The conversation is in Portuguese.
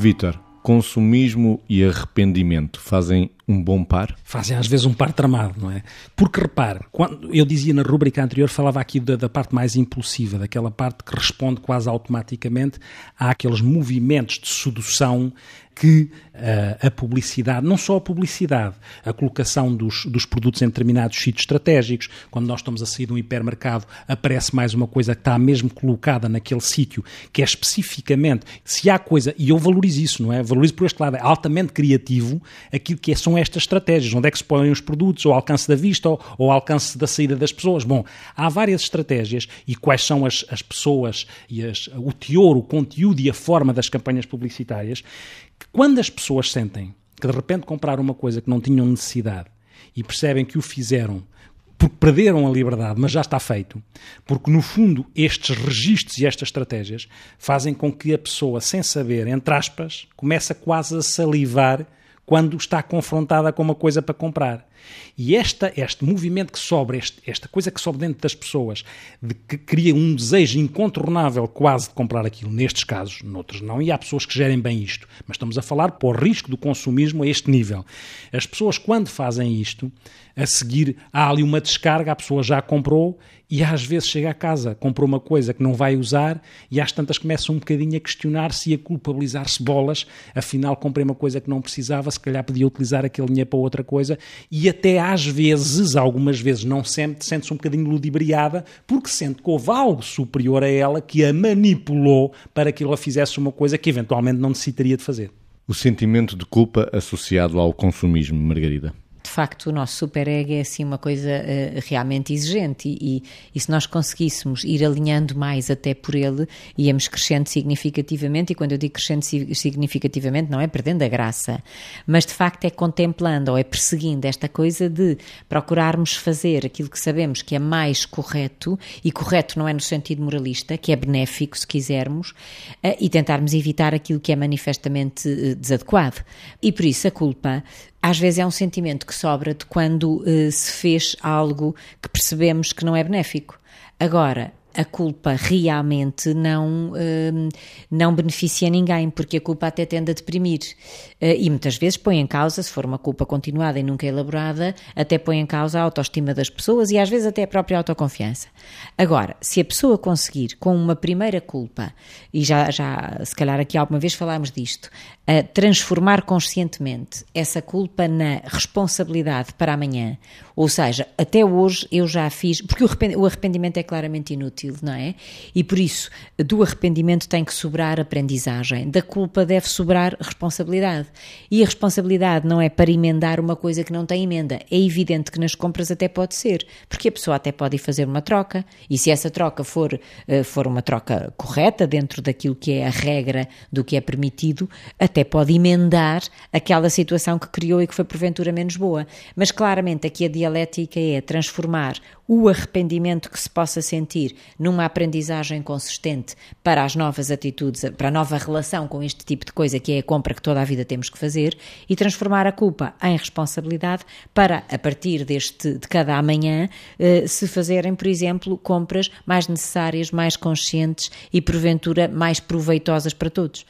Vítor, consumismo e arrependimento fazem um bom par? Fazem às vezes um par tramado, não é? Porque repare, quando eu dizia na rubrica anterior, falava aqui da, da, parte mais impulsiva, daquela parte que responde quase automaticamente àqueles movimentos de sedução que uh, a publicidade, não só a publicidade, a colocação dos, dos produtos em determinados sítios estratégicos, quando nós estamos a sair de um hipermercado, aparece mais uma coisa que está mesmo colocada naquele sítio, que é especificamente, se há coisa, e eu valorizo isso, não é? Valorizo por este lado, é altamente criativo aquilo que é, são estas estratégias, onde é que se põem os produtos, ao alcance da vista? Ou ao alcance da saída das pessoas. Bom, há várias estratégias. E quais são as, as pessoas e as, o teor, o conteúdo e a forma das campanhas publicitárias? Que quando as pessoas sentem que de repente compraram uma coisa que não tinham necessidade e percebem que o fizeram porque perderam a liberdade, mas já está feito, porque no fundo estes registros e estas estratégias fazem com que a pessoa, sem saber, entre aspas, comece quase a salivar quando está confrontada com uma coisa para comprar. E esta, este movimento que sobra, esta coisa que sobe dentro das pessoas, de que cria um desejo incontornável quase de comprar aquilo, nestes casos, noutros não, e há pessoas que gerem bem isto, mas estamos a falar por risco do consumismo a este nível. As pessoas, quando fazem isto, a seguir há ali uma descarga, a pessoa já comprou e às vezes chega a casa, comprou uma coisa que não vai usar e às tantas começa um bocadinho a questionar-se e a culpabilizar-se bolas, afinal comprei uma coisa que não precisava, se calhar podia utilizar aquele dinheiro para outra coisa. E até às vezes, algumas vezes, não sempre, sente-se um bocadinho ludibriada porque sente que houve algo superior a ela que a manipulou para que ela fizesse uma coisa que eventualmente não necessitaria de fazer. O sentimento de culpa associado ao consumismo, Margarida facto o nosso superego é assim uma coisa uh, realmente exigente e, e, se nós conseguíssemos ir alinhando mais até por ele, íamos crescendo significativamente e quando eu digo crescendo significativamente não é perdendo a graça, mas de facto é contemplando ou é perseguindo esta coisa de procurarmos fazer aquilo que sabemos que é mais correto e correto não é no sentido moralista, que é benéfico se quisermos, uh, e tentarmos evitar aquilo que é manifestamente uh, desadequado. E por isso a culpa às vezes é um sentimento que sobra de quando uh, se fez algo que percebemos que não é benéfico. Agora, a culpa realmente não, uh, não beneficia ninguém, porque a culpa até tende a deprimir. Uh, e muitas vezes põe em causa, se for uma culpa continuada e nunca elaborada, até põe em causa a autoestima das pessoas e às vezes até a própria autoconfiança. Agora, se a pessoa conseguir, com uma primeira culpa, e já, já se calhar aqui alguma vez falámos disto, transformar conscientemente essa culpa na responsabilidade para amanhã, ou seja, até hoje eu já fiz, porque o arrependimento é claramente inútil não é? E por isso, do arrependimento tem que sobrar aprendizagem, da culpa deve sobrar responsabilidade. E a responsabilidade não é para emendar uma coisa que não tem emenda. É evidente que nas compras até pode ser, porque a pessoa até pode ir fazer uma troca, e se essa troca for, eh, for uma troca correta, dentro daquilo que é a regra do que é permitido, até pode emendar aquela situação que criou e que foi porventura menos boa. Mas claramente aqui a dialética é transformar o arrependimento que se possa sentir numa aprendizagem consistente para as novas atitudes, para a nova relação com este tipo de coisa que é a compra que toda a vida temos que fazer e transformar a culpa em responsabilidade para, a partir deste, de cada amanhã, eh, se fazerem, por exemplo, compras mais necessárias, mais conscientes e, porventura, mais proveitosas para todos.